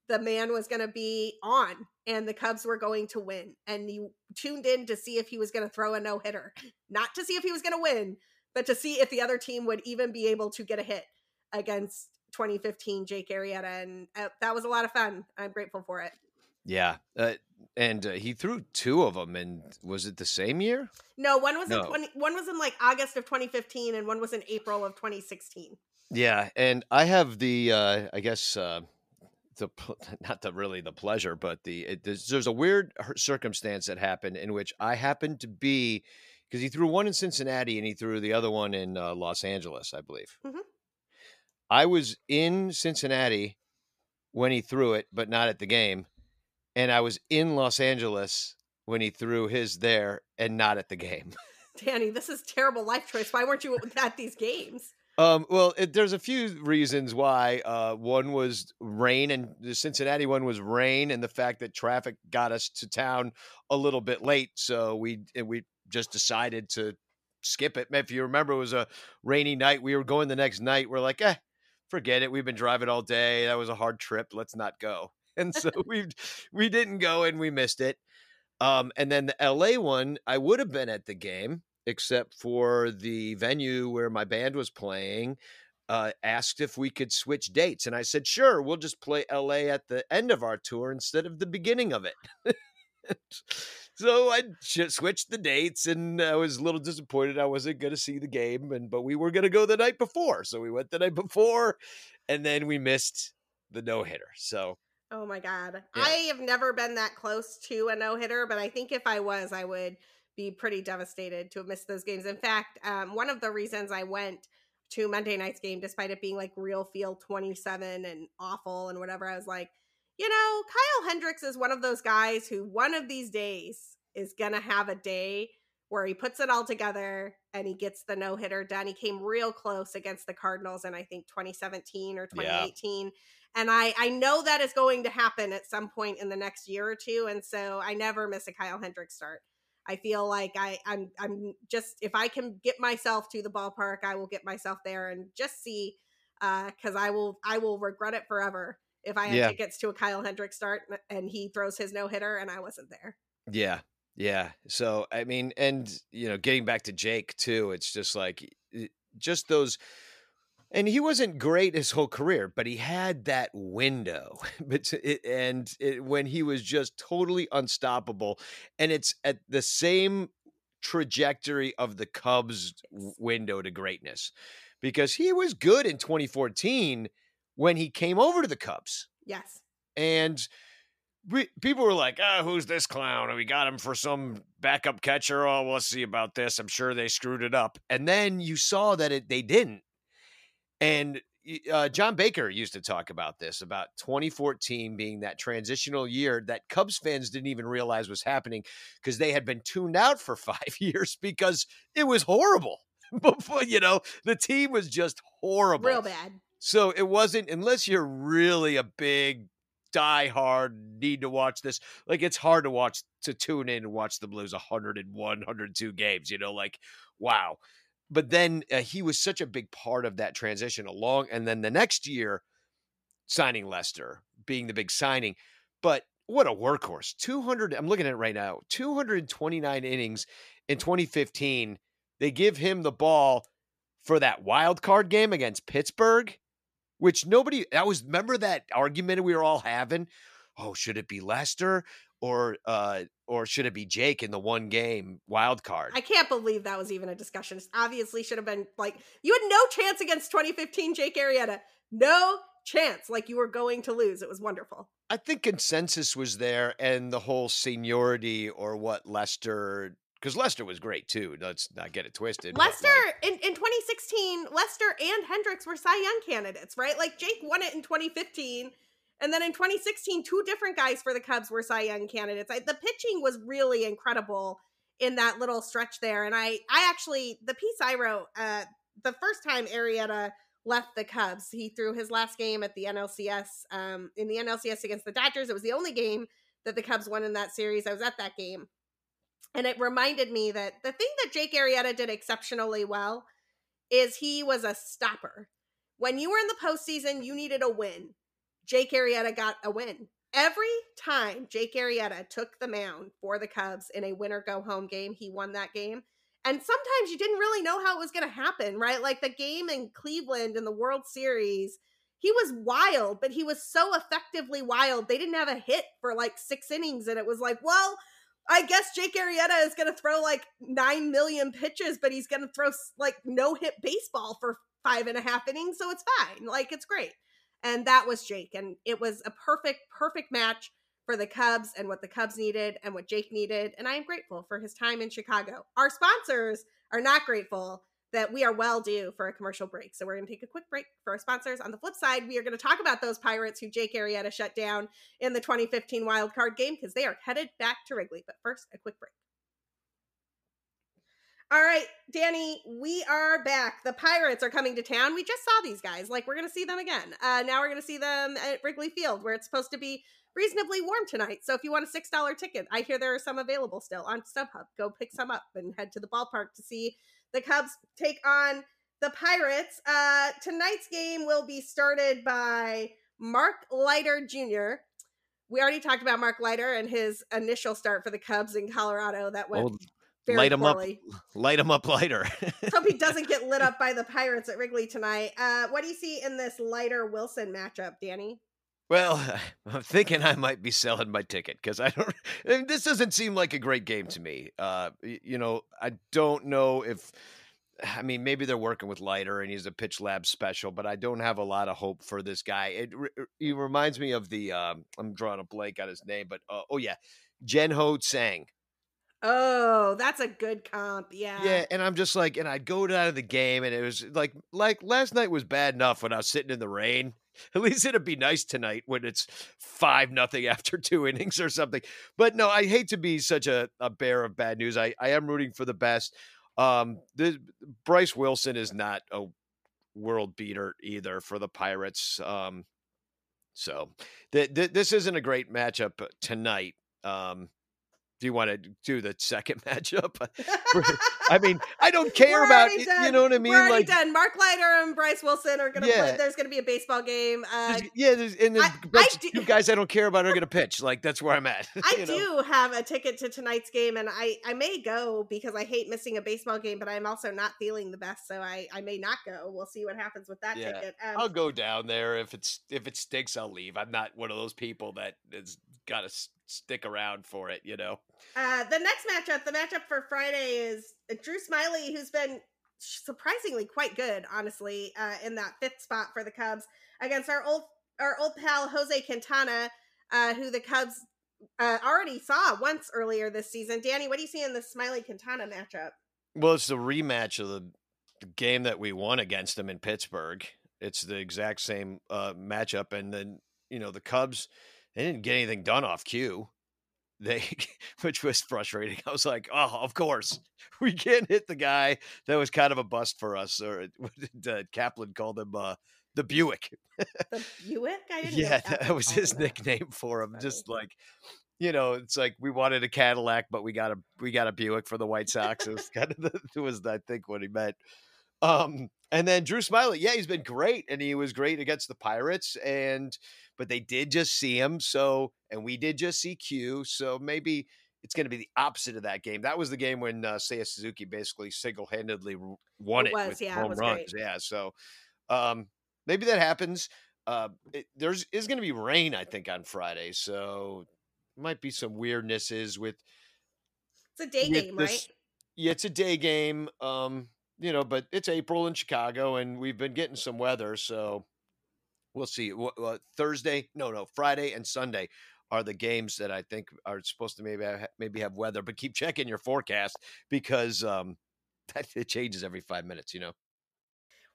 the man was going to be on and the Cubs were going to win. And you tuned in to see if he was going to throw a no hitter, not to see if he was going to win, but to see if the other team would even be able to get a hit against 2015 Jake Arrieta. And uh, that was a lot of fun. I'm grateful for it. Yeah, uh, and uh, he threw two of them, and was it the same year? No, one was No. in 20, one was in like August of 2015 and one was in April of 2016. Yeah, and I have the, uh, I guess, uh, the not the really the pleasure, but the it, there's, there's a weird circumstance that happened in which I happened to be because he threw one in Cincinnati and he threw the other one in uh, Los Angeles, I believe. Mhm. I was in Cincinnati when he threw it, but not at the game, and I was in Los Angeles when he threw his there and not at the game. Danny, this is terrible life choice. Why weren't you at these games? Um, well, it, there's a few reasons why. Uh, one was rain, and the Cincinnati one was rain, and the fact that traffic got us to town a little bit late, so we we just decided to skip it. If you remember, it was a rainy night. We were going the next night. We're like, eh, forget it. We've been driving all day. That was a hard trip. Let's not go. And so we we didn't go, and we missed it. Um, and then the LA one, I would have been at the game, except for the venue where my band was playing. Uh, asked if we could switch dates, and I said, "Sure, we'll just play LA at the end of our tour instead of the beginning of it." so I switched the dates, and I was a little disappointed I wasn't going to see the game, and but we were going to go the night before, so we went the night before, and then we missed the no hitter. So Oh my god. Yeah. I have never been that close to a no-hitter, but I think if I was, I would be pretty devastated to have missed those games. In fact, um, one of the reasons I went to Monday night's game, despite it being like real field 27 and awful and whatever, I was like, you know, Kyle Hendricks is one of those guys who one of these days is going to have a day where he puts it all together and he gets the no hitter done. He came real close against the Cardinals in I think 2017 or Yeah. 2018. And I, I know that is going to happen at some point in the next year or two. And so I never miss a Kyle Hendricks start. I feel like I, I'm I'm just if I can get myself to the ballpark, I will get myself there and just see uh, because I will I will regret it forever if I had Yeah. tickets to a Kyle Hendricks start and he throws his no hitter and I wasn't there. Yeah. Yeah. So, I mean, and, you know, getting back to Jake too, it's just like, just those. And he wasn't great his whole career, but he had that window. But and it, when he was just totally unstoppable, and it's at the same trajectory of the Cubs' window to greatness, because he was good in 2014 when he came over to the Cubs Yes. and people were like, "Oh, who's this clown? We got him for some backup catcher. Oh, we'll see about this. I'm sure they screwed it up." And then you saw that it they didn't. And uh, John Baker used to talk about this about 2014 being that transitional year that Cubs fans didn't even realize was happening because they had been tuned out for five years because it was horrible. Before you know, the team was just horrible. Real bad. So it wasn't unless you're really a big die hard need to watch this. Like it's hard to watch to tune in and watch the Blues 101, 102 games, you know, like wow. But then uh, he was such a big part of that transition along and then the next year signing Lester being the big signing. But what a workhorse. 200 I'm looking at it right now. 229 innings in 2015. They give him the ball for that wild card game against Pittsburgh, which nobody that was remember that argument we were all having. Oh, should it be Lester or uh or should it be Jake in the one game wild card? I can't believe that was even a discussion. It obviously should have been like you had no chance against 2015 Jake Arrieta. No chance. Like you were going to lose. It was wonderful. I think consensus was there and the whole seniority or what Lester because Lester was great too. Let's not get it twisted. Lester like, in, in 2016, Lester and Hendricks were Cy Young candidates, right? Like Jake won it in 2015. And then in 2016, two different guys for the Cubs were Cy Young candidates. I, the pitching was really incredible in that little stretch there. And I, I actually, the piece I wrote, uh, the first time Arrieta left the Cubs, he threw his last game at the NLCS, um, in the NLCS against the Dodgers. It was the only game that the Cubs won in that series. I was at that game. And it reminded me that the thing that Jake Arrieta did exceptionally well is he was a stopper. When you were in the postseason, you needed a win. Jake Arrieta got a win. Every time Jake Arrieta took the mound for the Cubs in a win or go home game, he won that game. And sometimes you didn't really know how it was going to happen, right? Like the game in Cleveland in the World Series, he was wild, but he was so effectively wild. They didn't have a hit for like six innings. And it was like, well, I guess Jake Arrieta is going to throw like 9 million pitches, but he's going to throw like no hit baseball for five and a half innings. So it's fine. Like it's great. And that was Jake. And it was a perfect, perfect match for the Cubs and what the Cubs needed and what Jake needed. And I am grateful for his time in Chicago. Our sponsors are not grateful that we are well due for a commercial break. So we're going to take a quick break for our sponsors. On the flip side, we are going to talk about those Pirates who Jake Arrieta shut down in the 2015 wild card game because they are headed back to Wrigley. But first, a quick break. All right, Danny, we are back. The Pirates are coming to town. We just saw these guys. Like, we're going to see them again. Uh, now we're going to see them at Wrigley Field, where it's supposed to be reasonably warm tonight. So if you want a $6 ticket, I hear there are some available still on StubHub. Go pick some up and head to the ballpark to see the Cubs take on the Pirates. Uh, tonight's game will be started by Mark Leiter Jr. We already talked about Mark Leiter and his initial start for the Cubs in Colorado. That went very light 'em up. light him up lighter. Let's hope he doesn't get lit up by the Pirates at Wrigley tonight. Uh, what do you see in this Leiter Wilson matchup, Danny? Well, I'm thinking I might be selling my ticket because I don't. I mean, this doesn't seem like a great game to me. Uh, you know, I don't know if I mean, maybe they're working with Leiter and he's a pitch lab special, but I don't have a lot of hope for this guy. It, he reminds me of the um, I'm drawing a blank on his name, but uh, oh yeah, Jen-Ho Tseng. Oh, that's a good comp. Yeah. Yeah, and I'm just like, and I'd go down to the game, and it was like, like last night was bad enough when I was sitting in the rain. At least it'd be nice tonight when it's five nothing after two innings or something. But no, I hate to be such a, a bearer of bad news. I, I am rooting for the best. Um, the Bryce Wilson is not a world beater either for the Pirates. Um, so th- th- this isn't a great matchup tonight. Um, do you want to do the second matchup? I mean, I don't care about it, you know what I mean. We're like done. Mark Leiter and Bryce Wilson are going to yeah. play. There's going to be a baseball game. Uh, yeah, and then I, I do, two guys I don't care about are going to pitch. Like that's where I'm at. I do know? have a ticket to tonight's game, and I I may go because I hate missing a baseball game, but I'm also not feeling the best, so I I may not go. We'll see what happens with that yeah. ticket. Um, I'll go down there if it's if it stinks. I'll leave. I'm not one of those people that has got to stick around for it, you know. Uh, the next matchup, the matchup for Friday is uh, Drew Smyly, who's been surprisingly quite good, honestly, uh, in that fifth spot for the Cubs against our old our old pal Jose Quintana, uh, who the Cubs uh, already saw once earlier this season. Danny, what do you see in the Smyly Quintana matchup? Well, it's the rematch of the game that we won against them in Pittsburgh. It's the exact same uh, matchup, and then you know the Cubs they didn't get anything done off cue. They, which was frustrating. I was like, oh, of course, we can't hit the guy that was kind of a bust for us. Or what did uh, Kaplan call him? Uh, the Buick. the Buick? yeah, that was his nickname for him. Just like, you know, it's like we wanted a Cadillac, but we got a we got a Buick for the White Sox. It was kind of the, it was I think what he meant. Um, and then Drew Smyly, yeah, he's been great, and he was great against the Pirates, and but they did just see him, so and we did just see Q, so maybe it's going to be the opposite of that game. That was the game when uh, Seiya Suzuki basically single handedly won it, it was, with yeah, home runs. Great. Yeah, so um, maybe that happens. Uh, it, there's is going to be rain, I think, on Friday, so might be some weirdnesses with. It's a day game, this, right? Yeah, it's a day game. Um, you know, but it's April in Chicago, and we've been getting some weather, so we'll see. Uh, Thursday, no, no, Friday and Sunday are the games that I think are supposed to maybe have, maybe have weather, but keep checking your forecast because um, that it changes every five minutes. You know.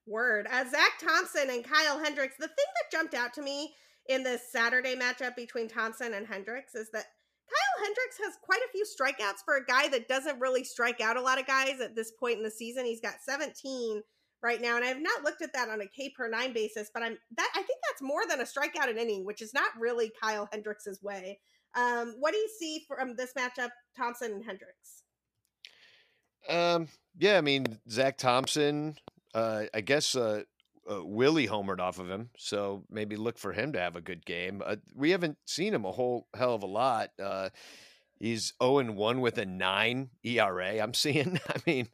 Word. Uh, Zach Thompson and Kyle Hendricks. The thing that jumped out to me in this Saturday matchup between Thompson and Hendricks is that Kyle Hendricks has quite a few strikeouts for a guy that doesn't really strike out a lot of guys at this point in the season. He's got 17 right now, and I have not looked at that on a K per nine basis, but I'm that I think that's more than a strikeout an inning, which is not really Kyle Hendricks's way. Um, what do you see from this matchup, Thompson and Hendricks? Um, yeah, I mean Zach Thompson. Uh, I guess uh, uh, Willie homered off of him, so maybe look for him to have a good game. Uh, we haven't seen him a whole hell of a lot. Uh, he's zero oh and one with a nine ERA. I'm seeing. I mean,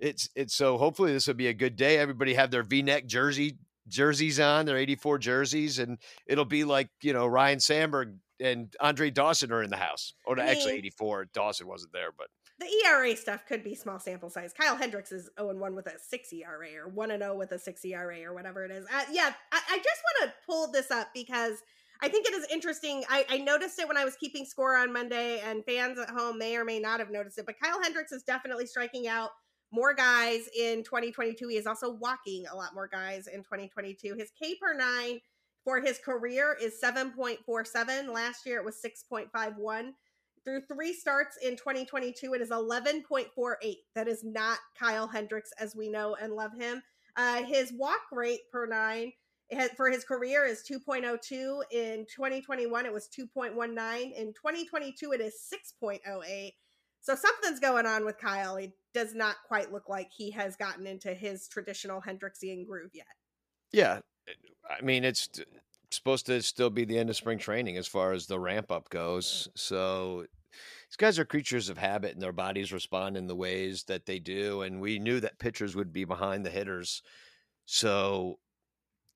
it's it's so hopefully this will be a good day. Everybody have their V-neck jersey jerseys on, their 84 jerseys, and it'll be like you know Ryne Sandberg and Andre Dawson are in the house. Or oh, actually 84. Dawson wasn't there, but the ERA stuff could be small sample size. Kyle Hendricks is 0 1 with a 6 ERA or 1 0 with a 6 ERA or whatever it is. Uh, yeah, I, I just want to pull this up because I think it is interesting. I, I, noticed it when I was keeping score on Monday, and fans at home may or may not have noticed it, but Kyle Hendricks is definitely striking out more guys in 2022. He is also walking a lot more guys in 2022. His K per nine for his career is 7.47. Last year it was 6.51. Through three starts in 2022, it is 11.48. That is not Kyle Hendricks as we know and love him. Uh, his walk rate per nine for his career is 2.02. In 2021, it was 2.19. In 2022, it is 6.08. So something's going on with Kyle. It does not quite look like he has gotten into his traditional Hendricksian groove yet. Yeah. I mean, it's supposed to still be the end of spring training as far as the ramp up goes. So these guys are creatures of habit and their bodies respond in the ways that they do. And we knew that pitchers would be behind the hitters. So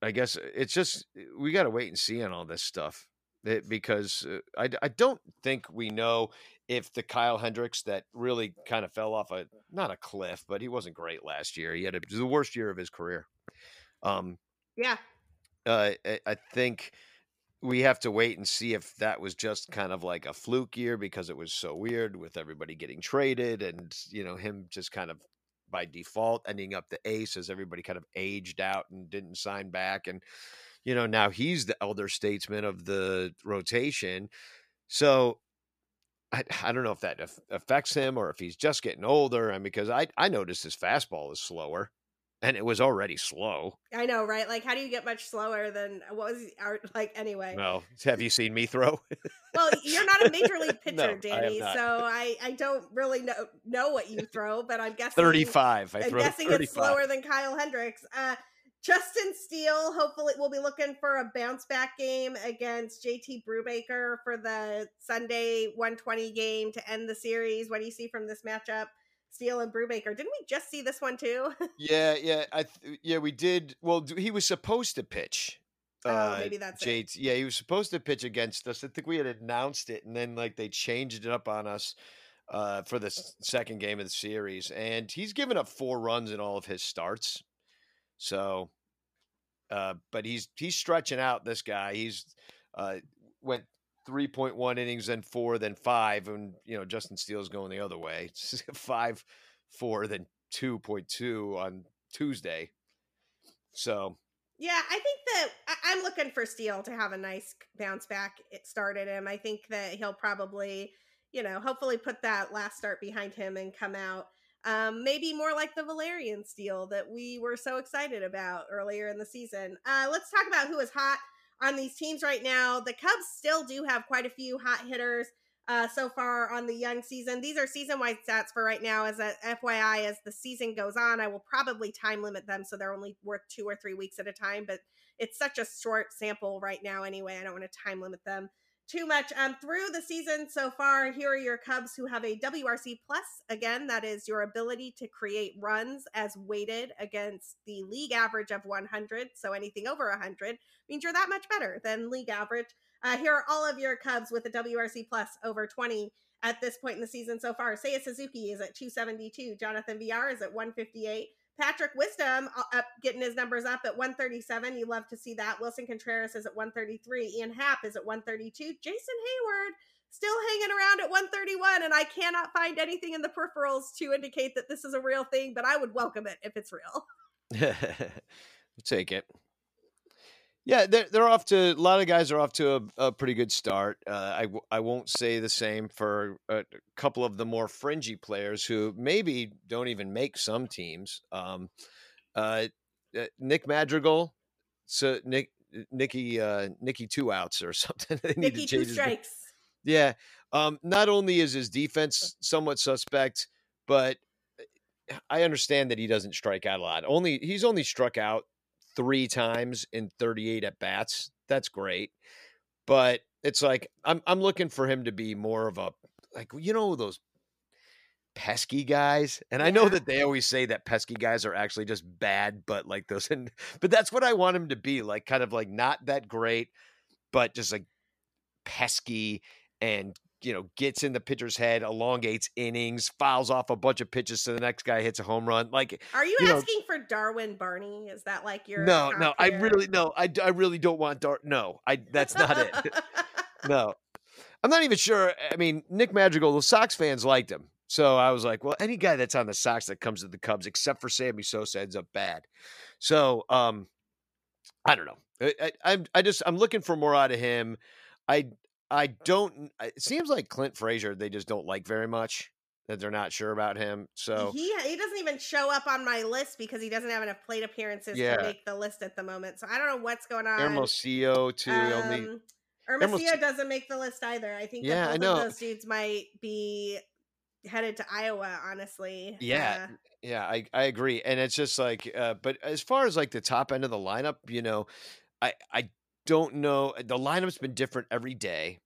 I guess it's just, we got to wait and see on all this stuff. It, because uh, I, I don't think we know if the Kyle Hendricks that really kind of fell off a not a cliff, but he wasn't great last year. He had a, the worst year of his career. Um, yeah, uh, I, I think we have to wait and see if that was just kind of like a fluke year because it was so weird with everybody getting traded and you know him just kind of by default ending up the ace as everybody kind of aged out and didn't sign back and you know now he's the elder statesman of the rotation so I, I don't know if that affects him or if he's just getting older and because I I noticed his fastball is slower and it was already slow. I know, right? Like, how do you get much slower than what was like anyway? Well, have you seen me throw? well, you're not a major league pitcher, no, Danny, I so I I don't really know know what you throw, but I'm guessing 35. I am guessing 35. it's slower than Kyle Hendricks. Uh, Justin Steele, hopefully, we'll be looking for a bounce back game against JT Brubaker for the Sunday 120 game to end the series. What do you see from this matchup? Steele and Brubaker. Didn't we just see this one too? yeah, yeah, I th- yeah we did. Well, he was supposed to pitch. Oh, uh, maybe that's Jade. Yeah, he was supposed to pitch against us. I think we had announced it, and then like they changed it up on us uh, for the second game of the series. And he's given up four runs in all of his starts. So, uh, but he's he's stretching out. This guy, he's uh, went 3.1 innings, then four, then five. And, you know, Justin Steele's going the other way. Five, four, then 2.2 on Tuesday. So. Yeah, I think that I'm looking for Steele to have a nice bounce back. It started him. I think that he'll probably, you know, hopefully put that last start behind him and come out. Um, maybe more like the Valyrian steel that we were so excited about earlier in the season. Uh, let's talk about who is hot on these teams right now. The Cubs still do have quite a few hot hitters uh, so far on the young season. These are season wide stats for right now. As a FYI, as the season goes on, I will probably time limit them so they're only worth two or three weeks at a time. But it's such a short sample right now anyway. I don't want to time limit them too much. Um, through the season so far, here are your Cubs who have a WRC plus. Again, that is your ability to create runs as weighted against the league average of 100. So anything over 100 means you're that much better than league average. Uh, here are all of your Cubs with a WRC plus over 20 at this point in the season so far. Seiya Suzuki is at 272. Jonathan Villar is at 158. Patrick Wisdom uh, up, getting his numbers up at 137. You love to see that. Willson Contreras is at 133. Ian Happ is at 132. Jason Heyward still hanging around at 131. And I cannot find anything in the peripherals to indicate that this is a real thing, but I would welcome it if it's real. take it. Yeah, they're they're off to a lot of guys are off to a, a pretty good start. Uh, I I won't say the same for a couple of the more fringy players who maybe don't even make some teams. Um, uh, uh Nick Madrigal, so Nick Nicky uh, Nicky two outs or something. Nicky two strikes. Yeah. Um, not only is his defense somewhat suspect, but uh, I understand that he doesn't strike out a lot. Only he's only struck out three times in 38 at bats. That's great. But it's like I'm I'm looking for him to be more of a like you know those pesky guys. And I know that they always say that pesky guys are actually just bad, but like those and but that's what I want him to be, like kind of like not that great, but just like pesky and you know, gets in the pitcher's head, elongates innings, fouls off a bunch of pitches so the next guy hits a home run. Like, are you, you asking know, for Darwin Barney? Is that like your no, no? I really no, I, I really don't want Dar. No, I that's not it. no, I'm not even sure. I mean, Nick Madrigal, the Sox fans liked him, so I was like, well, any guy that's on the Sox that comes to the Cubs, except for Sammy Sosa, ends up bad. So, um, I don't know. I, I, I'm I just I'm looking for more out of him. I I don't. It seems like Clint Frazier they just don't like very much. That they're not sure about him. So he he doesn't even show up on my list because he doesn't have enough plate appearances yeah. to make the list at the moment. So I don't know what's going on. Hermosillo too. Um, only Hermosillo doesn't make the list either. I think yeah, I know. those dudes might be headed to Iowa. Honestly, yeah, uh, yeah, I I agree. And it's just like, uh, but as far as like the top end of the lineup, you know, I I don't know. Uh, the lineup's been different every day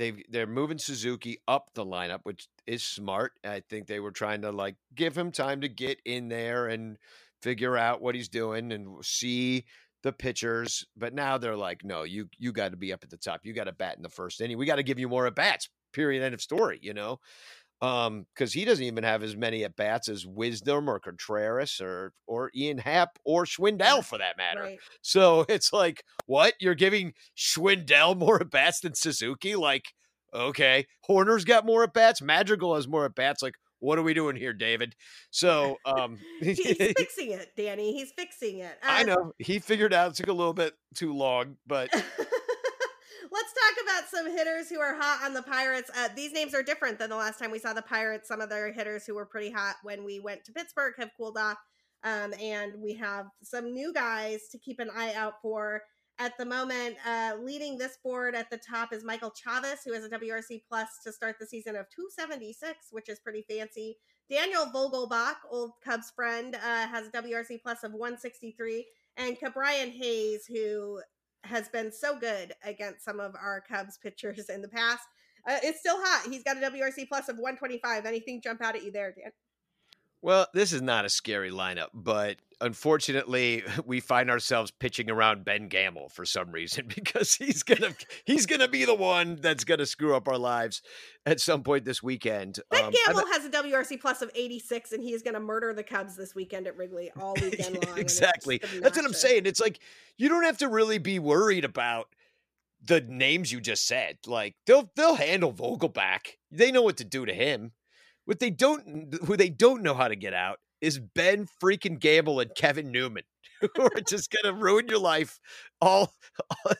they they're moving Suzuki up the lineup, which is smart. I think they were trying to like give him time to get in there and figure out what he's doing and see the pitchers. But now they're like, no, you you got to be up at the top. You got to bat in the first inning. We got to give you more at bats, period end of story you know um because he doesn't even have as many at bats as wisdom or contreras or or ian happ or schwindel for that matter Right. so it's like what you're giving schwindel more at bats than suzuki like okay hoerner's got more at bats madrigal has more at bats like what are we doing here david so um He's fixing it, Danny. He's fixing it. i Uh, know he figured out it took a little bit too long but Let's talk about some hitters who are hot on the Pirates. Uh, these names are different than the last time we saw the Pirates. Some of their hitters who were pretty hot when we went to Pittsburgh have cooled off. Um, and we have some new guys to keep an eye out for at the moment. Uh, leading this board at the top is Michael Chavis, who has a WRC plus to start the season of 276, which is pretty fancy. Daniel Vogelbach, old Cubs friend, uh, has a WRC plus of 163. And Ke'Bryan Hayes, who has been so good against some of our Cubs pitchers in the past. Uh, it's still hot. He's got a WRC plus of 125. Anything jump out at you there, Dan? Well, this is not a scary lineup, but unfortunately, we find ourselves pitching around Ben Gamel for some reason because he's gonna he's gonna be the one that's gonna screw up our lives at some point this weekend. Ben Um, I Gamel has a WRC plus of 86, and he is going to murder the Cubs this weekend at Wrigley all weekend long. exactly. That's what I'm saying. It's like you don't have to really be worried about the names you just said. Like they'll they'll handle Vogelbach. They know what to do to him. What they don't who they don't know how to get out is Ben freaking Gamel and Kevin Newman, who are just gonna ruin your life. All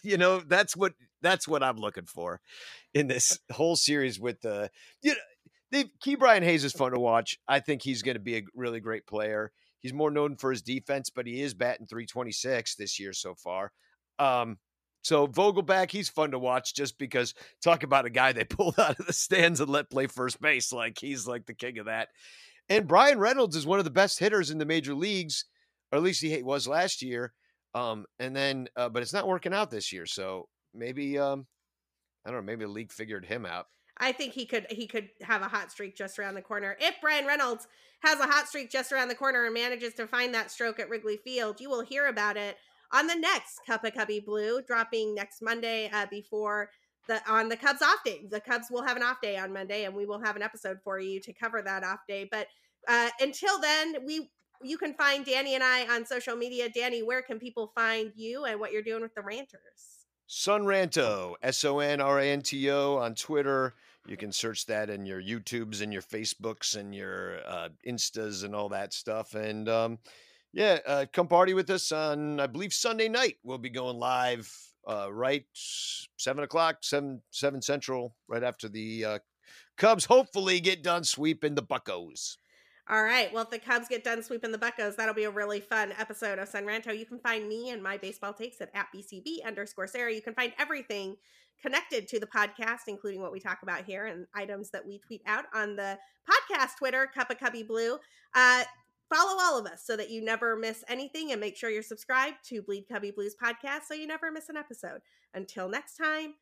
you know, that's what that's what I'm looking for in this whole series with the you know Ke'Bryan Hayes is fun to watch. I think he's gonna be a really great player. He's more known for his defense, but he is batting 326 this year so far. Um, so Vogelbach, he's fun to watch just because talk about a guy they pulled out of the stands and let play first base. Like he's like the king of that. And Bryan Reynolds is one of the best hitters in the major leagues, or at least he was last year. Um, and then, uh, but it's not working out this year. So maybe, um, I don't know, maybe the league figured him out. I think he could he could have a hot streak just around the corner. If Bryan Reynolds has a hot streak just around the corner and manages to find that stroke at Wrigley Field, you will hear about it on the next Cup of Cubbie Blue, dropping next Monday uh, before the on the Cubs off day. The Cubs will have an off day on Monday, and we will have an episode for you to cover that off day. But uh, until then, we you can find Danny and I on social media. Danny, where can people find you and what you're doing with the Ranters? Sonranto, S O N R A N T O on Twitter. You can search that in your YouTubes and your Facebooks and your uh, Instas and all that stuff. And um, yeah, uh, come party with us on, I believe, Sunday night. We'll be going live uh, right seven o'clock, seven seven central, right after the uh, Cubs hopefully get done sweeping the Buccos. All right. Well, if the Cubs get done sweeping the Buccos, that'll be a really fun episode of Son Ranto. You can find me and my baseball takes at, at BCB underscore Sarah. You can find everything connected to the podcast, including what we talk about here and items that we tweet out on the podcast Twitter, Cup of Cubbie Blue. Uh, follow all of us so that you never miss anything and make sure you're subscribed to Bleed Cubbie Blues podcast so you never miss an episode. Until next time,